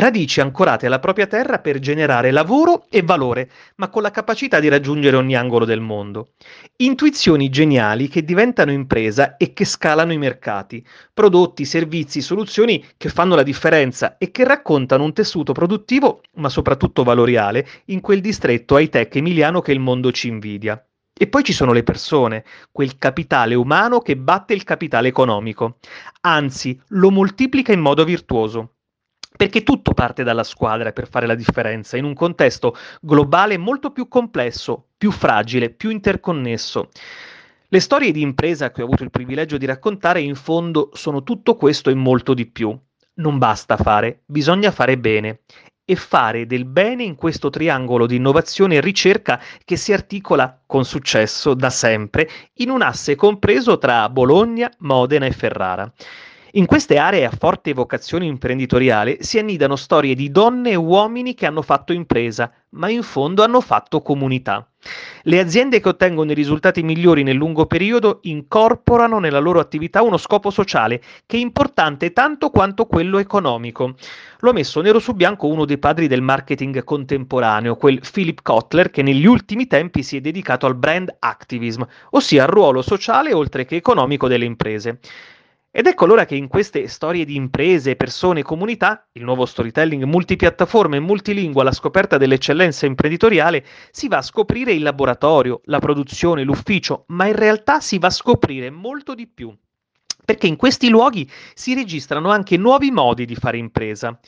Radici ancorate alla propria terra per generare lavoro e valore, ma con la capacità di raggiungere ogni angolo del mondo. Intuizioni geniali che diventano impresa e che scalano i mercati. Prodotti, servizi, soluzioni che fanno la differenza e che raccontano un tessuto produttivo, ma soprattutto valoriale, in quel distretto high-tech emiliano che il mondo ci invidia. E poi ci sono le persone, quel capitale umano che batte il capitale economico, anzi lo moltiplica in modo virtuoso perché tutto parte dalla squadra per fare la differenza in un contesto globale molto più complesso, più fragile, più interconnesso. Le storie di impresa che ho avuto il privilegio di raccontare in fondo sono tutto questo e molto di più. Non basta fare, bisogna fare bene e fare del bene in questo triangolo di innovazione e ricerca che si articola con successo da sempre in un asse compreso tra Bologna, Modena e Ferrara. In queste aree a forte vocazione imprenditoriale si annidano storie di donne e uomini che hanno fatto impresa, ma in fondo hanno fatto comunità. Le aziende che ottengono i risultati migliori nel lungo periodo incorporano nella loro attività uno scopo sociale che è importante tanto quanto quello economico. Lo ha messo nero su bianco uno dei padri del marketing contemporaneo, quel Philip Kotler che negli ultimi tempi si è dedicato al brand activism, ossia al ruolo sociale oltre che economico delle imprese. Ed ecco allora che in queste storie di imprese, persone e comunità, il nuovo storytelling multipiattaforma e multilingua alla scoperta dell'eccellenza imprenditoriale, si va a scoprire il laboratorio, la produzione, l'ufficio, ma in realtà si va a scoprire molto di più. Perché in questi luoghi si registrano anche nuovi modi di fare impresa.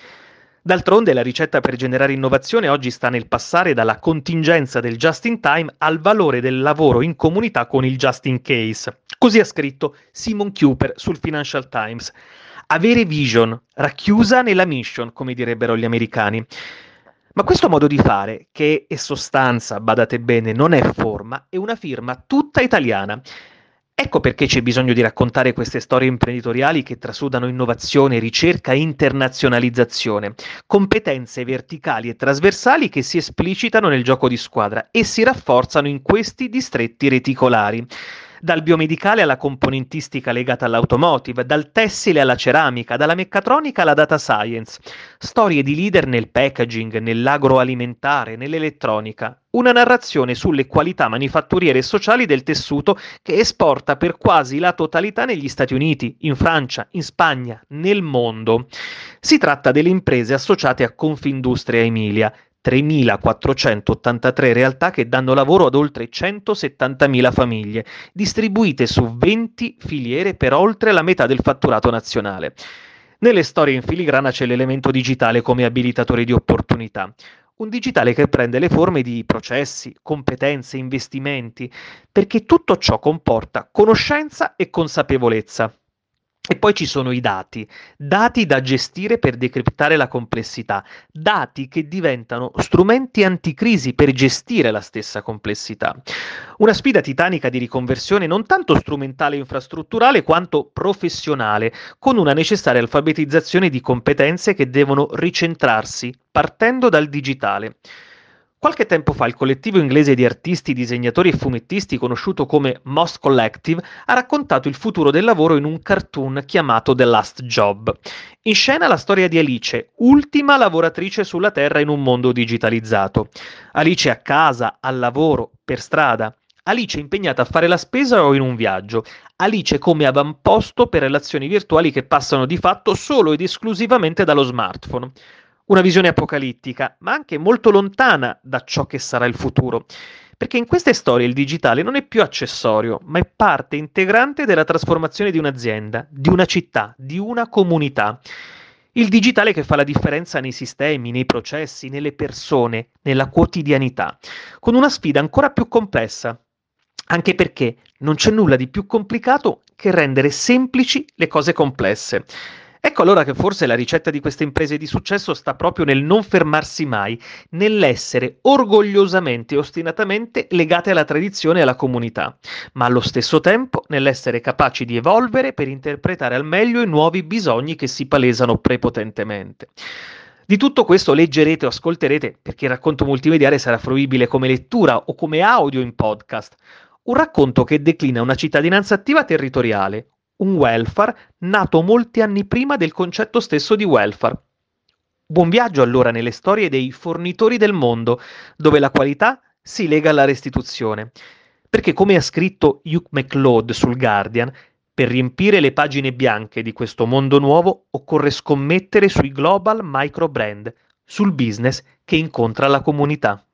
D'altronde la ricetta per generare innovazione oggi sta nel passare dalla contingenza del just in time al valore del lavoro in comunità con il just in case. Così ha scritto Simon Cooper sul Financial Times. Avere vision, racchiusa nella mission, come direbbero gli americani. Ma questo modo di fare, che è sostanza, badate bene, non è forma, è una firma tutta italiana. Ecco perché c'è bisogno di raccontare queste storie imprenditoriali che trasudano innovazione, ricerca e internazionalizzazione, competenze verticali e trasversali che si esplicitano nel gioco di squadra e si rafforzano in questi distretti reticolari dal biomedicale alla componentistica legata all'automotive, dal tessile alla ceramica, dalla meccatronica alla data science. Storie di leader nel packaging, nell'agroalimentare, nell'elettronica. Una narrazione sulle qualità manifatturiere e sociali del tessuto che esporta per quasi la totalità negli Stati Uniti, in Francia, in Spagna, nel mondo. Si tratta delle imprese associate a Confindustria Emilia, 3.483 realtà che danno lavoro ad oltre 170.000 famiglie, distribuite su 20 filiere per oltre la metà del fatturato nazionale. Nelle storie in filigrana c'è l'elemento digitale come abilitatore di opportunità. Un digitale che prende le forme di processi, competenze, investimenti, perché tutto ciò comporta conoscenza e consapevolezza. E poi ci sono i dati, dati da gestire per decriptare la complessità, dati che diventano strumenti anticrisi per gestire la stessa complessità. Una sfida titanica di riconversione non tanto strumentale e infrastrutturale quanto professionale, con una necessaria alfabetizzazione di competenze che devono ricentrarsi partendo dal digitale. Qualche tempo fa il collettivo inglese di artisti, disegnatori e fumettisti conosciuto come Moss Collective ha raccontato il futuro del lavoro in un cartoon chiamato The Last Job. In scena la storia di Alice, ultima lavoratrice sulla Terra in un mondo digitalizzato. Alice a casa, al lavoro, per strada. Alice impegnata a fare la spesa o in un viaggio. Alice come avamposto per relazioni virtuali che passano di fatto solo ed esclusivamente dallo smartphone una visione apocalittica, ma anche molto lontana da ciò che sarà il futuro. Perché in queste storie il digitale non è più accessorio, ma è parte integrante della trasformazione di un'azienda, di una città, di una comunità. Il digitale che fa la differenza nei sistemi, nei processi, nelle persone, nella quotidianità, con una sfida ancora più complessa, anche perché non c'è nulla di più complicato che rendere semplici le cose complesse. Ecco allora che forse la ricetta di queste imprese di successo sta proprio nel non fermarsi mai, nell'essere orgogliosamente e ostinatamente legate alla tradizione e alla comunità, ma allo stesso tempo nell'essere capaci di evolvere per interpretare al meglio i nuovi bisogni che si palesano prepotentemente. Di tutto questo leggerete o ascolterete, perché il racconto multimediale sarà fruibile come lettura o come audio in podcast. Un racconto che declina una cittadinanza attiva territoriale, un welfare nato molti anni prima del concetto stesso di welfare. Buon viaggio allora nelle storie dei fornitori del mondo, dove la qualità si lega alla restituzione. Perché come ha scritto Hugh MacLeod sul Guardian, per riempire le pagine bianche di questo mondo nuovo occorre scommettere sui global micro brand, sul business che incontra la comunità.